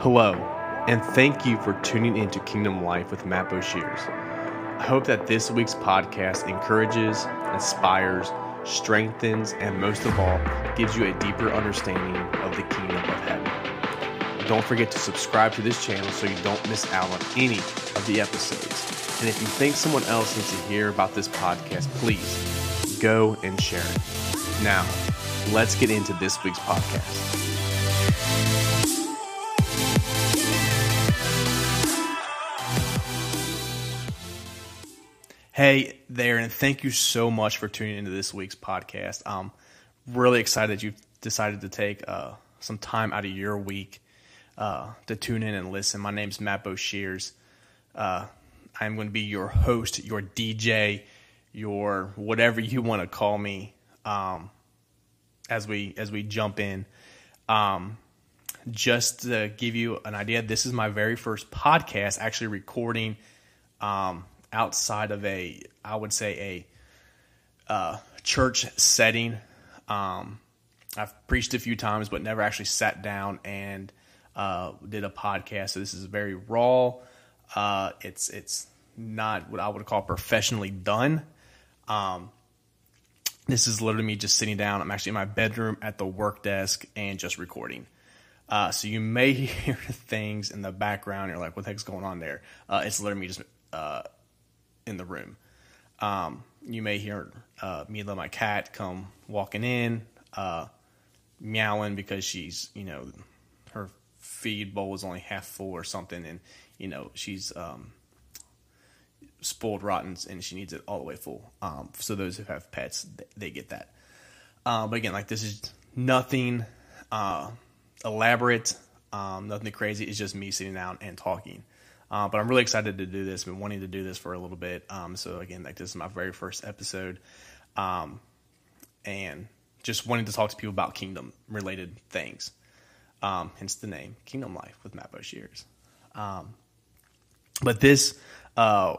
Hello, and thank you for tuning in to Kingdom Life with Matt Boshears. I hope that this week's podcast encourages, inspires, strengthens, and most of all, gives you a deeper understanding of the kingdom of heaven. Don't forget to subscribe to this channel so you don't miss out on any of the episodes. And if you think someone else needs to hear about this podcast, please go and share it. Now, let's get into this week's podcast. Hey there, and thank you so much for tuning into this week's podcast. I'm really excited that you've decided to take uh, some time out of your week uh, to tune in and listen. My name's Matt Boshears. Uh, I'm going to be your host, your DJ, your whatever you want to call me um, as we as we jump in. Um, just to give you an idea, this is my very first podcast, actually recording um, outside of a, I would say a uh, church setting. Um, I've preached a few times, but never actually sat down and uh, did a podcast. So this is very raw. Uh, it's it's not what I would call professionally done. Um, this is literally me just sitting down. I'm actually in my bedroom at the work desk and just recording. Uh, so you may hear things in the background. You're like, "What the heck's going on there?" Uh, it's literally me just uh, in the room. Um, you may hear uh, Mila, my cat, come walking in, uh, meowing because she's, you know, her feed bowl is only half full or something, and you know she's um, spoiled rotten and she needs it all the way full. Um, so those who have pets, they get that. Uh, but again, like this is nothing uh, elaborate, um, nothing crazy. It's just me sitting down and talking. Uh, but I'm really excited to do this. Been wanting to do this for a little bit. Um, so again, like this is my very first episode, um, and just wanting to talk to people about kingdom related things. Um, hence the name Kingdom Life with Matt Boshears. Um, but this, uh,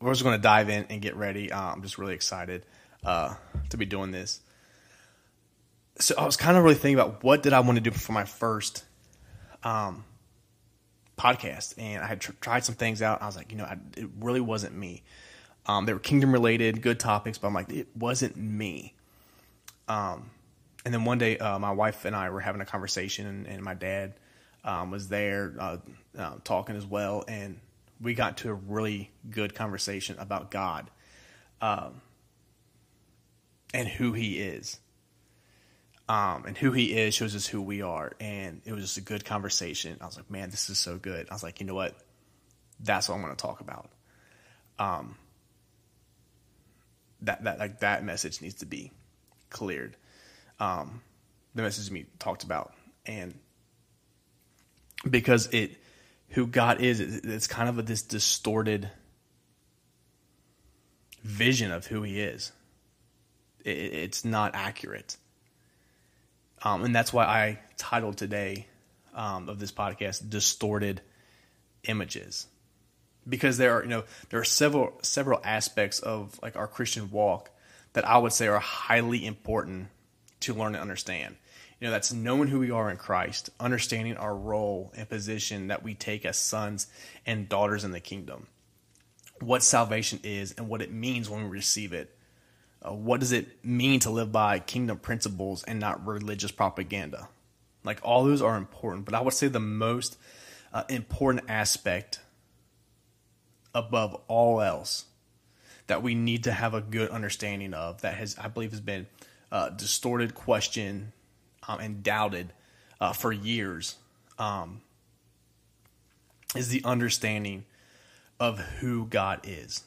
we're just going to dive in and get ready. Uh, I'm just really excited uh, to be doing this. So I was kind of really thinking about what did I want to do for my first um, podcast, and I had tr- tried some things out. I was like, you know, I, it really wasn't me. Um, they were kingdom related, good topics, but I'm like, it wasn't me. Um, and then one day, uh, my wife and I were having a conversation, and, and my dad um, was there uh, uh, talking as well, and we got to a really good conversation about God um, and who He is um, and who he is shows us who we are. And it was just a good conversation. I was like, man, this is so good. I was like, you know what? That's what I'm going to talk about. Um, that that like that message needs to be cleared. Um, the message me talked about, and because it who God is, it's kind of a, this distorted vision of who He is. It, it's not accurate. Um, and that's why I titled today um, of this podcast "Distorted Images," because there are you know there are several several aspects of like our Christian walk that I would say are highly important to learn and understand. You know, that's knowing who we are in Christ, understanding our role and position that we take as sons and daughters in the kingdom, what salvation is and what it means when we receive it, uh, what does it mean to live by kingdom principles and not religious propaganda? Like all those are important, but I would say the most uh, important aspect above all else that we need to have a good understanding of that has I believe has been uh, distorted, questioned, um, and doubted uh, for years um, is the understanding of who God is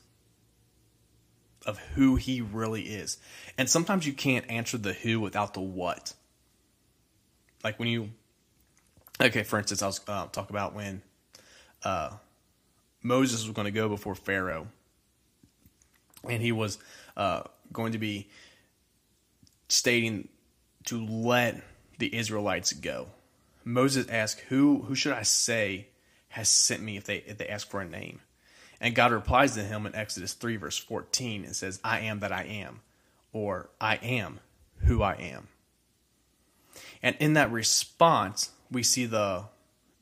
of who he really is. And sometimes you can't answer the who without the what. Like when you, okay, for instance, I was uh, talk about when uh, Moses was going to go before Pharaoh, and he was uh, going to be stating to let the Israelites go. Moses asked, "Who who should I say has sent me?" If they if they ask for a name, and God replies to him in Exodus 3, verse 14, and says, I am that I am, or I am who I am. And in that response, we see the,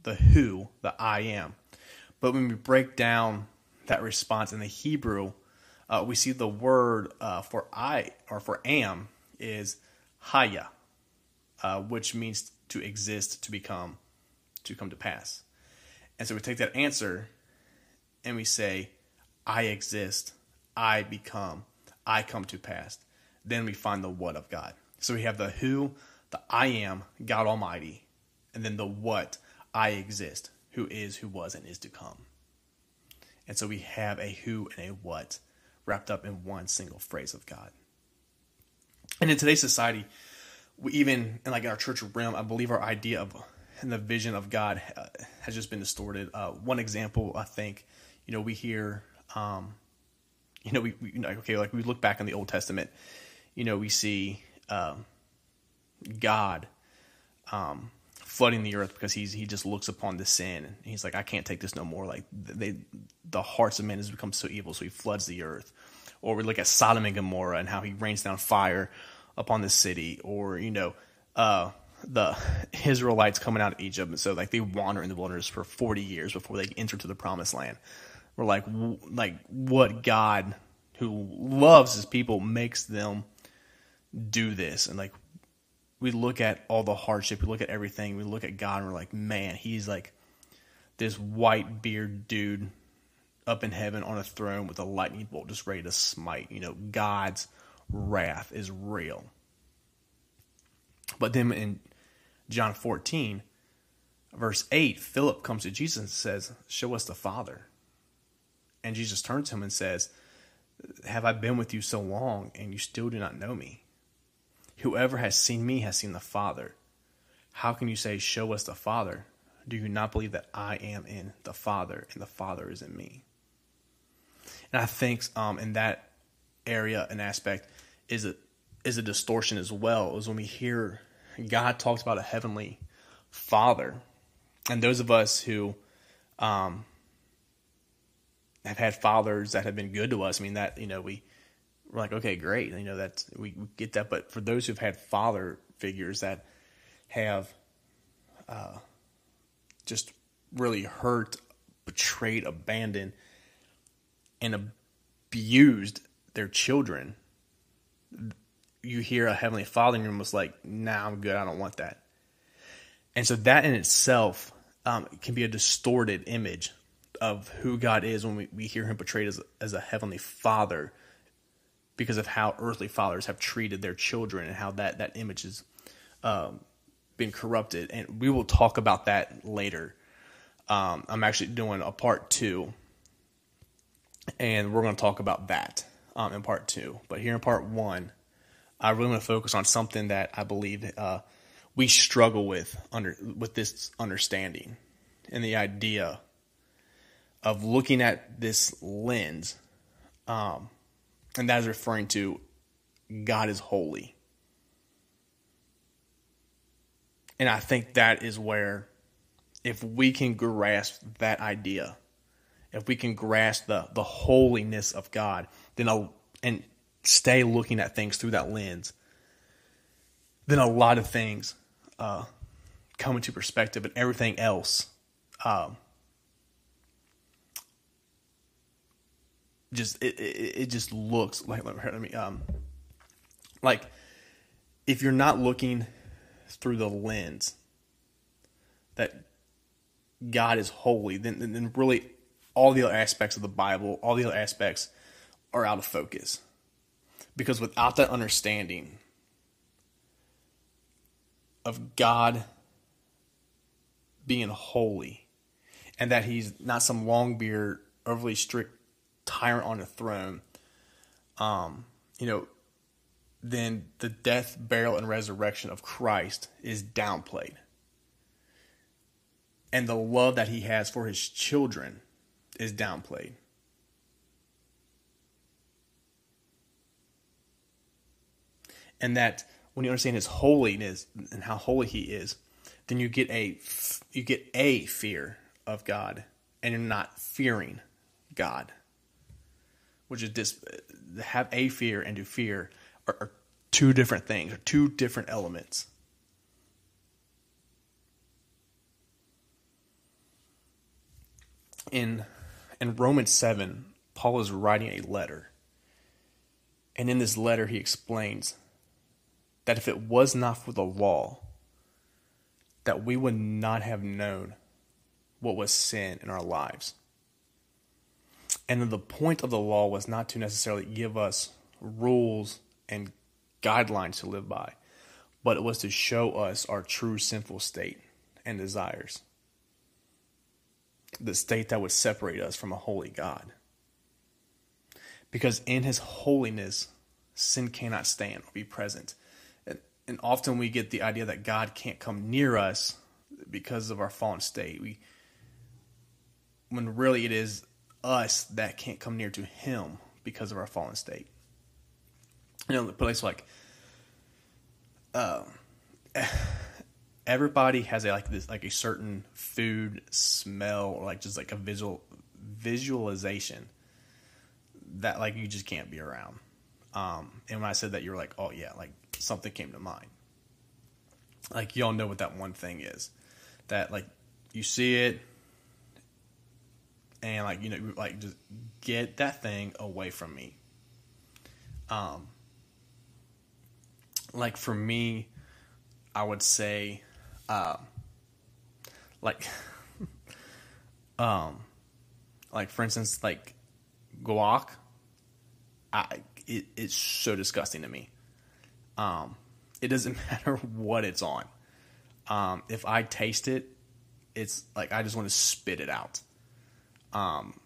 the who, the I am. But when we break down that response in the Hebrew, uh, we see the word uh, for I or for am is haya, uh, which means to exist, to become, to come to pass. And so we take that answer and we say, I exist, I become, I come to pass. Then we find the what of God. So we have the who, the I am, God Almighty, and then the what, I exist, who is, who was, and is to come. And so we have a who and a what wrapped up in one single phrase of God. And in today's society, we even in like in our church realm, I believe our idea of and the vision of God uh, has just been distorted. Uh, one example, I think, you know, we hear, um, you know, we, we okay, like we look back in the Old Testament, you know, we see um, God um, flooding the earth because he's he just looks upon the sin and he's like, I can't take this no more. Like they, the hearts of men has become so evil, so he floods the earth. Or we look at Sodom and Gomorrah and how he rains down fire upon the city. Or you know, uh, the Israelites coming out of Egypt, and so like they wander in the wilderness for forty years before they enter to the promised land. We're like, like what God who loves his people makes them do this, and like we look at all the hardship, we look at everything, we look at God, and we're like, man, he's like this white beard dude up in heaven on a throne with a lightning bolt just ready to smite. You know, God's wrath is real. But then in John 14, verse 8, Philip comes to Jesus and says, Show us the Father. And Jesus turns to him and says, Have I been with you so long and you still do not know me? Whoever has seen me has seen the Father. How can you say, Show us the Father? Do you not believe that I am in the Father and the Father is in me? And I think um, in that area and aspect is a is a distortion as well. Is when we hear God talks about a heavenly Father, and those of us who um, have had fathers that have been good to us. I mean that you know we we're like okay great you know that we, we get that, but for those who've had father figures that have uh, just really hurt, betrayed, abandoned and abused their children, you hear a heavenly father and you're almost like, nah, I'm good. I don't want that. And so that in itself um, can be a distorted image of who God is when we, we hear him portrayed as, as a heavenly father because of how earthly fathers have treated their children and how that, that image has um, been corrupted. And we will talk about that later. Um, I'm actually doing a part two and we're going to talk about that um, in part two. But here in part one, I really want to focus on something that I believe uh, we struggle with under with this understanding and the idea of looking at this lens, um, and that is referring to God is holy. And I think that is where, if we can grasp that idea, if we can grasp the the holiness of God, then I'll, and stay looking at things through that lens, then a lot of things uh, come into perspective, and everything else um, just it, it, it just looks like let me um like if you're not looking through the lens that God is holy, then then really all the other aspects of the Bible, all the other aspects are out of focus. Because without that understanding of God being holy and that he's not some long beard, overly strict tyrant on a throne, um, you know, then the death, burial, and resurrection of Christ is downplayed. And the love that he has for his children is downplayed. And that when you understand his holiness and how holy he is, then you get a you get a fear of God and you're not fearing God. Which is this have a fear and to fear are, are two different things, or two different elements. in in Romans 7, Paul is writing a letter. And in this letter, he explains that if it was not for the law, that we would not have known what was sin in our lives. And the point of the law was not to necessarily give us rules and guidelines to live by, but it was to show us our true sinful state and desires. The state that would separate us from a holy God. Because in his holiness, sin cannot stand or be present. And, and often we get the idea that God can't come near us because of our fallen state. We when really it is us that can't come near to him because of our fallen state. You know, the place like uh, everybody has a like this like a certain food smell or like just like a visual visualization that like you just can't be around. Um, and when I said that, you were like, oh yeah, like something came to mind. Like y'all know what that one thing is. That like you see it, and like you know, like just get that thing away from me. Um, like for me, I would say, uh, like, um, like for instance, like guac. I it, it's so disgusting to me. Um, it doesn't matter what it's on. Um, if I taste it, it's like I just want to spit it out. Um,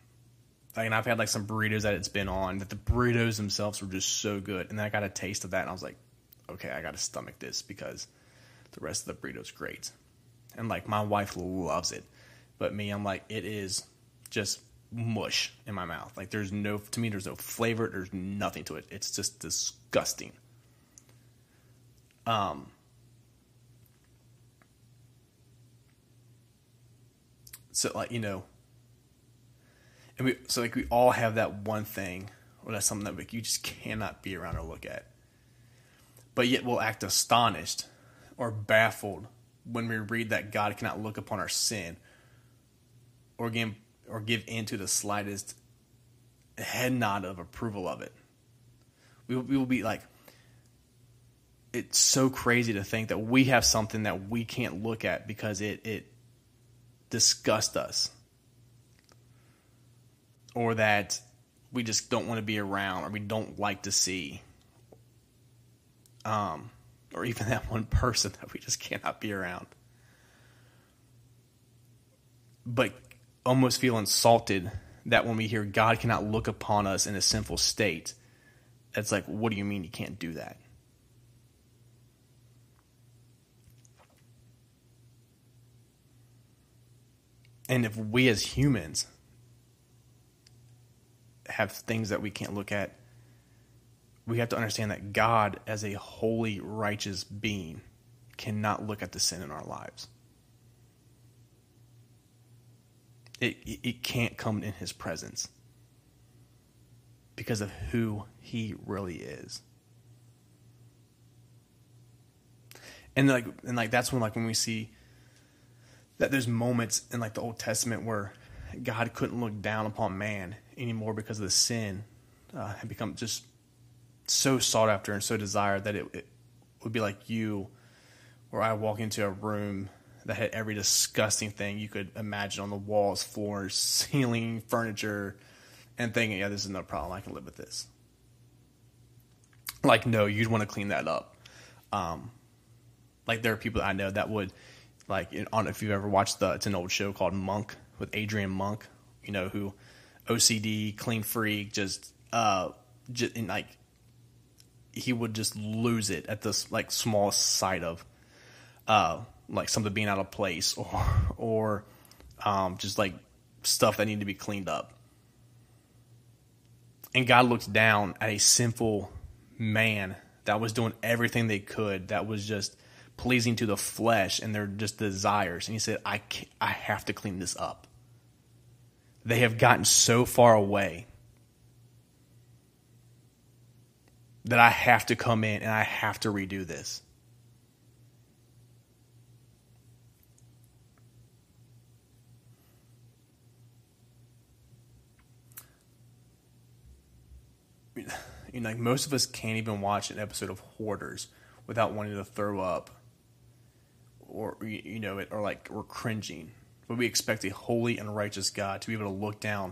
and I've had like some burritos that it's been on that the burritos themselves were just so good, and then I got a taste of that, and I was like, okay, I got to stomach this because the rest of the burrito's great. And like my wife loves it, but me, I'm like, it is just mush in my mouth. Like there's no to me there's no flavor, there's nothing to it. It's just disgusting. Um So like, you know, and we so like we all have that one thing or that's something that like, you just cannot be around or look at. But yet we'll act astonished or baffled when we read that God cannot look upon our sin or again or give in to the slightest head nod of approval of it. We we will be like, it's so crazy to think that we have something that we can't look at because it, it disgusts us. Or that we just don't want to be around or we don't like to see. Um, or even that one person that we just cannot be around. But almost feel insulted that when we hear God cannot look upon us in a sinful state, it's like, what do you mean you can't do that? And if we as humans have things that we can't look at, we have to understand that God, as a holy, righteous being, cannot look at the sin in our lives. it, it can't come in his presence because of who he really is. And like and like that's when like when we see that there's moments in like the Old Testament where God couldn't look down upon man anymore because of the sin uh, had become just so sought after and so desired that it, it would be like you, where I walk into a room that had every disgusting thing you could imagine on the walls, floors, ceiling, furniture, and thinking, yeah, this is no problem. I can live with this. Like, no, you'd want to clean that up. Um, like, there are people that I know that would, like, on if you've ever watched the, it's an old show called Monk with Adrian Monk, you know, who OCD, clean freak, just, uh, just, and like, he would just lose it at this, like, small sight of, uh, like something being out of place or or um, just like stuff that needed to be cleaned up. And God looks down at a sinful man that was doing everything they could, that was just pleasing to the flesh and their just desires. And He said, "I I have to clean this up." they have gotten so far away that I have to come in and I have to redo this. You know, like most of us can't even watch an episode of Hoarders without wanting to throw up, or you know, it or like we're cringing. But we expect a holy and righteous God to be able to look down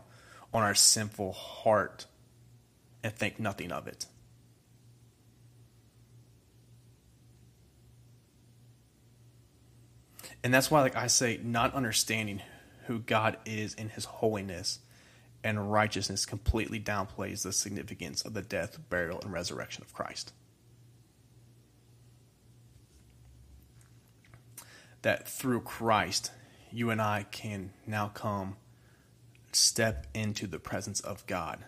on our sinful heart and think nothing of it. And that's why, like I say, not understanding who God is in his holiness and righteousness completely downplays the significance of the death, burial, and resurrection of Christ. That through Christ, you and I can now come, step into the presence of God.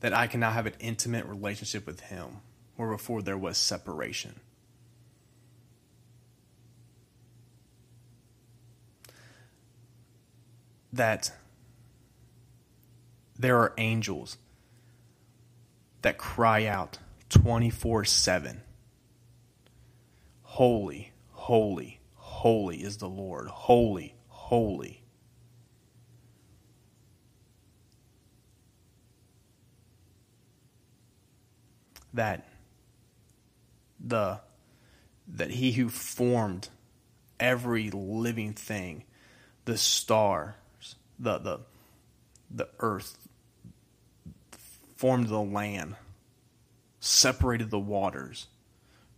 That I can now have an intimate relationship with Him, where before there was separation. that there are angels that cry out 24 7 Holy, holy, holy is the Lord. Holy, holy. That the that he who formed every living thing, the stars, the the the earth formed the land, separated the waters,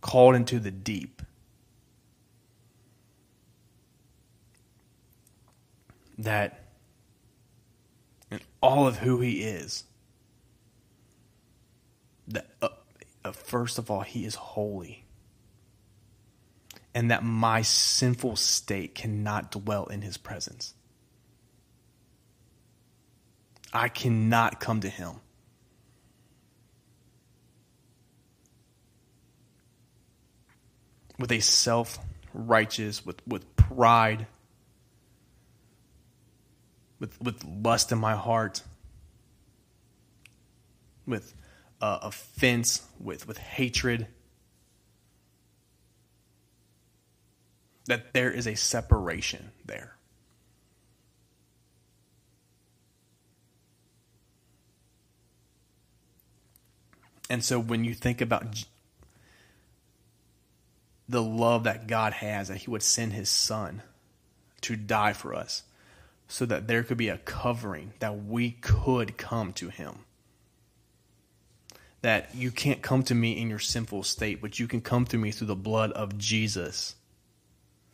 called into the deep. That in all of who he is, that uh, uh, first of all, he is holy. And that my sinful state cannot dwell in his presence. I cannot come to him. With a self righteous, with, with pride, with, with lust in my heart, with uh, offense, with, with hatred. That there is a separation there. And so when you think about the love that God has, that He would send His Son to die for us so that there could be a covering that we could come to Him. That you can't come to me in your sinful state, but you can come to me through the blood of Jesus.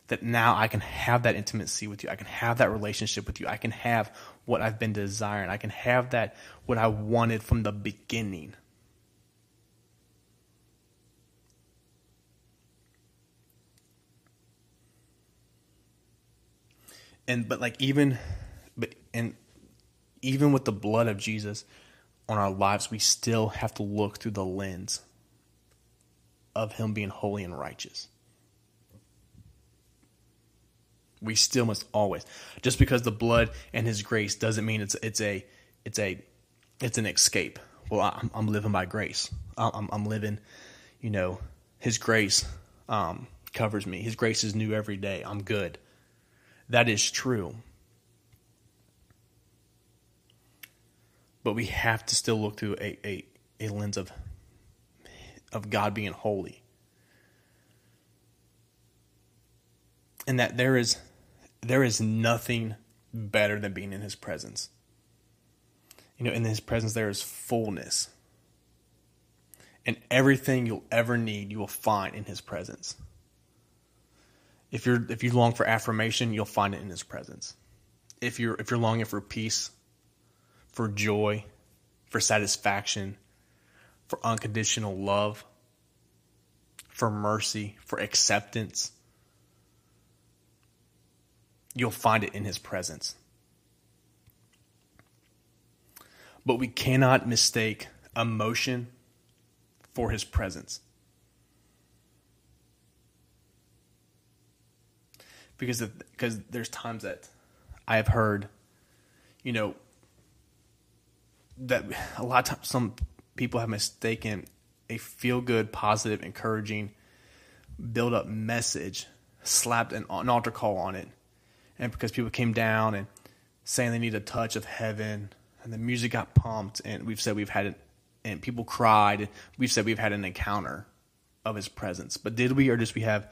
That now I can have that intimacy with you. I can have that relationship with you. I can have what I've been desiring. I can have that, what I wanted from the beginning. And but like even but and even with the blood of Jesus on our lives, we still have to look through the lens of him being holy and righteous. We still must always just because the blood and his grace doesn't mean it's it's a it's a it's an escape. Well, I'm, I'm living by grace. I'm, I'm living, you know, his grace um, covers me. His grace is new every day. I'm good. That is true. But we have to still look through a, a, a lens of of God being holy. And that there is there is nothing better than being in his presence. You know, in his presence there is fullness. And everything you'll ever need, you will find in his presence. If you're if you long for affirmation, you'll find it in his presence. If you're if you're longing for peace, for joy, for satisfaction, for unconditional love, for mercy, for acceptance, you'll find it in his presence. But we cannot mistake emotion for his presence. Because of, because there's times that I have heard, you know, that a lot of times some people have mistaken a feel good, positive, encouraging, build up message, slapped an, an altar call on it, and because people came down and saying they need a touch of heaven, and the music got pumped, and we've said we've had it, and people cried. We've said we've had an encounter of His presence, but did we, or just we have,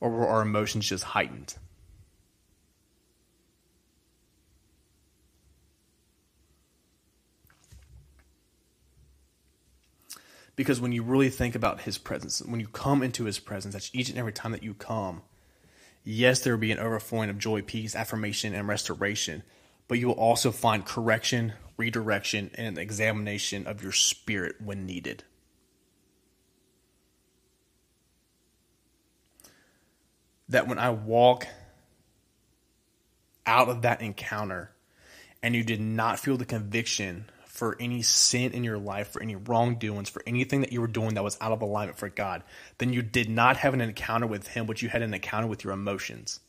or were our emotions just heightened? Because when you really think about His presence, when you come into His presence, that's each and every time that you come. Yes, there will be an overflowing of joy, peace, affirmation, and restoration but you will also find correction, redirection, and an examination of your spirit when needed. That when I walk out of that encounter and you did not feel the conviction for any sin in your life, for any wrongdoings, for anything that you were doing that was out of alignment for God, then you did not have an encounter with Him, but you had an encounter with your emotions.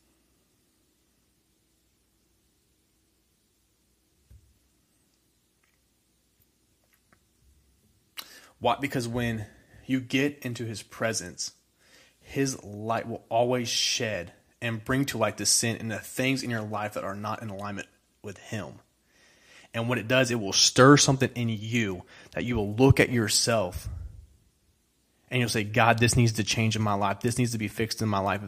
Why? Because when you get into his presence, his light will always shed and bring to light the sin and the things in your life that are not in alignment with him. And what it does, it will stir something in you that you will look at yourself and you'll say, God, this needs to change in my life. This needs to be fixed in my life.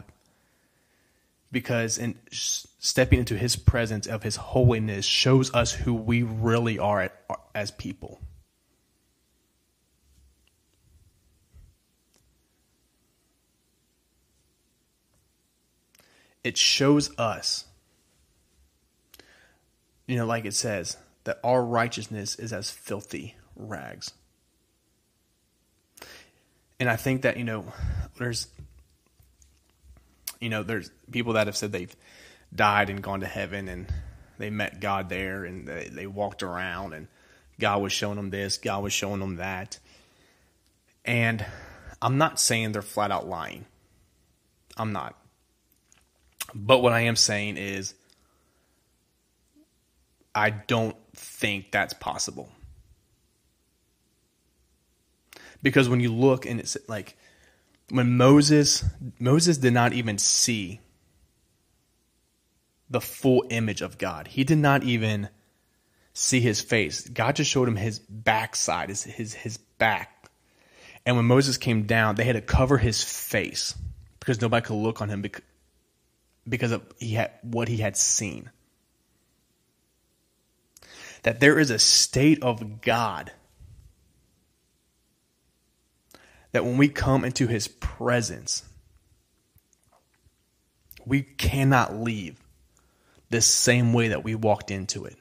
Because in stepping into his presence of his holiness shows us who we really are as people. it shows us, you know, like it says, that our righteousness is as filthy rags. And I think that, you know, there's, you know, there's people that have said they've died and gone to heaven and they met God there and they, they walked around and God was showing them this, God was showing them that. And I'm not saying they're flat out lying. I'm not. But what I am saying is, I don't think that's possible. Because when you look and it's like when Moses Moses did not even see the full image of God. He did not even see his face. God just showed him his backside, his his his back. And when Moses came down, they had to cover his face because nobody could look on him because, of he had, what he had seen. That there is a state of God that when we come into his presence, we cannot leave the same way that we walked into it.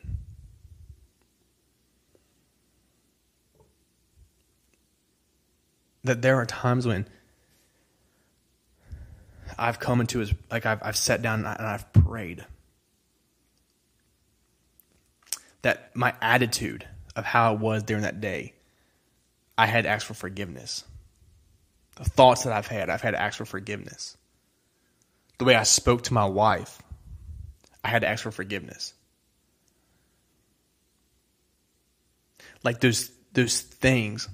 That there are times when I've come into his, like I've, I've sat down and I've prayed. That my attitude of how I was during that day, I had asked for forgiveness. The thoughts that I've had, I've had to ask for forgiveness. The way I spoke to my wife, I had to ask for forgiveness. Like those those things.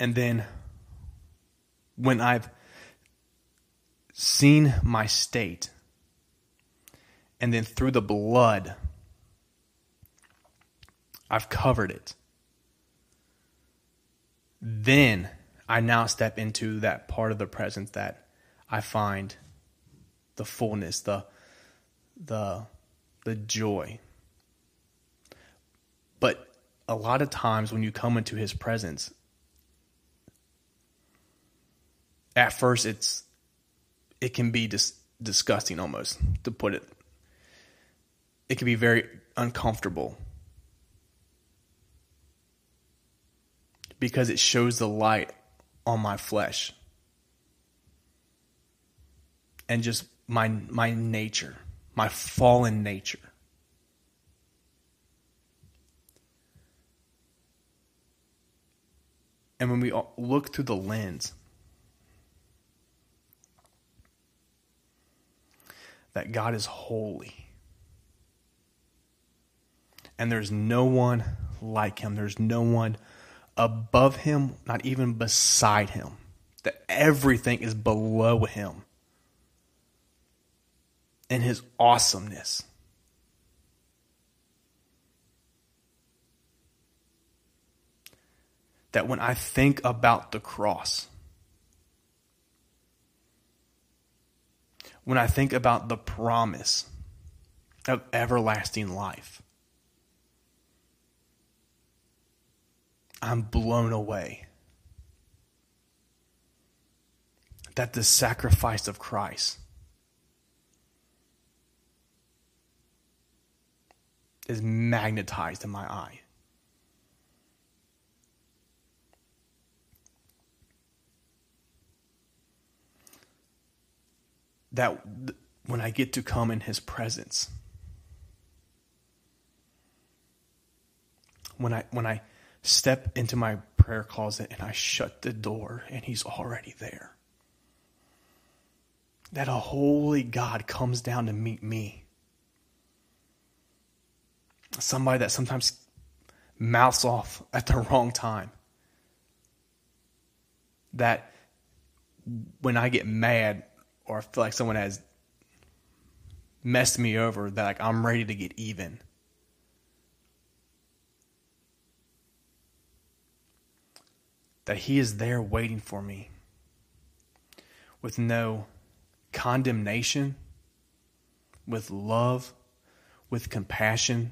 And then when I've seen my state, and then through the blood, I've covered it. Then I now step into that part of the presence that I find the fullness, the the the joy. But a lot of times when you come into his presence, at first it's it can be dis- disgusting almost to put it. It can be very uncomfortable because it shows the light on my flesh and just my my nature, my fallen nature. And when we look through the lens that God is holy. And there's no one like him. There's no one above him, not even beside him. That everything is below him in his awesomeness. That when I think about the cross, when I think about the promise of everlasting life, I'm blown away that the sacrifice of Christ is magnetized in my eye. That when I get to come in his presence, when I when I step into my prayer closet and I shut the door and he's already there. That a holy God comes down to meet me. Somebody that sometimes mouths off at the wrong time. That when I get mad or I feel like someone has messed me over, that like I'm ready to get even that He is there waiting for me with no condemnation, with love, with compassion.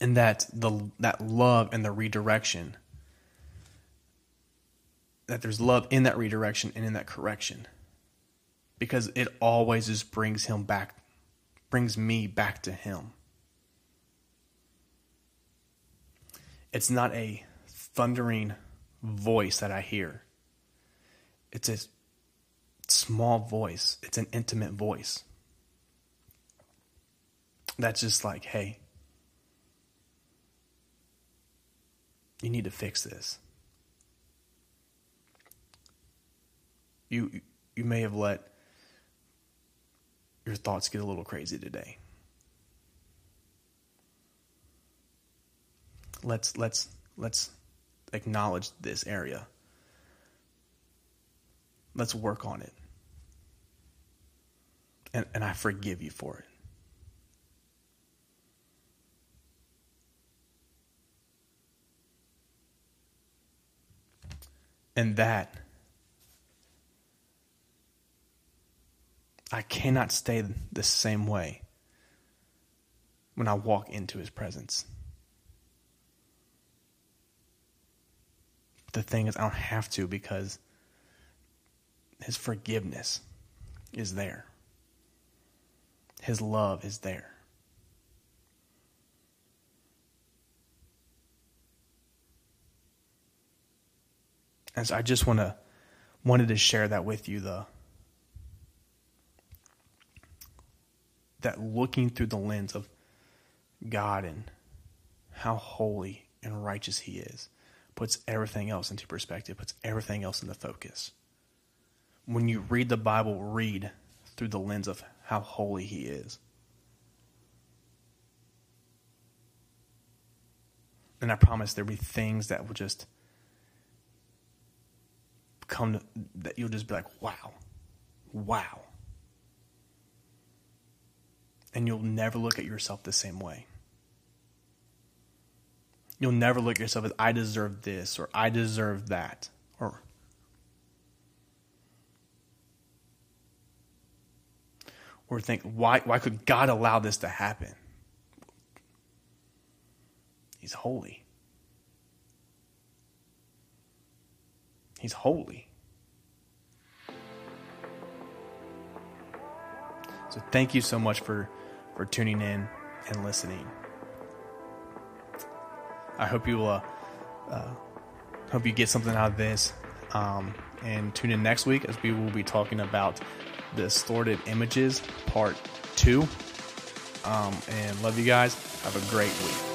And that the that love and the redirection that there's love in that redirection and in that correction because it always just brings him back brings me back to him It's not a thundering voice that I hear. It's a small voice. It's an intimate voice. That's just like, hey, you need to fix this. You you may have let your thoughts get a little crazy today. Let's let's let's acknowledge this area. Let's work on it. And, and I forgive you for it. And that I cannot stay the same way when I walk into his presence. The thing is, I don't have to because His forgiveness is there, His love is there. And so I just want to wanted to share that with you the that looking through the lens of God and how holy and righteous he is puts everything else into perspective, puts everything else into focus. When you read the Bible, read through the lens of how holy He is. And I promise there'll be things that will just come to, that you'll just be like, wow, wow. And you'll never look at yourself the same way. You'll never look at yourself as I deserve this or I deserve that or or think why why could God allow this to happen? He's holy. He's holy. So thank you so much for for tuning in and listening. I hope you uh, uh, hope you get something out of this. Um, and tune in next week as we will be talking about the distorted images part two. Um, and love you guys. Have a great week.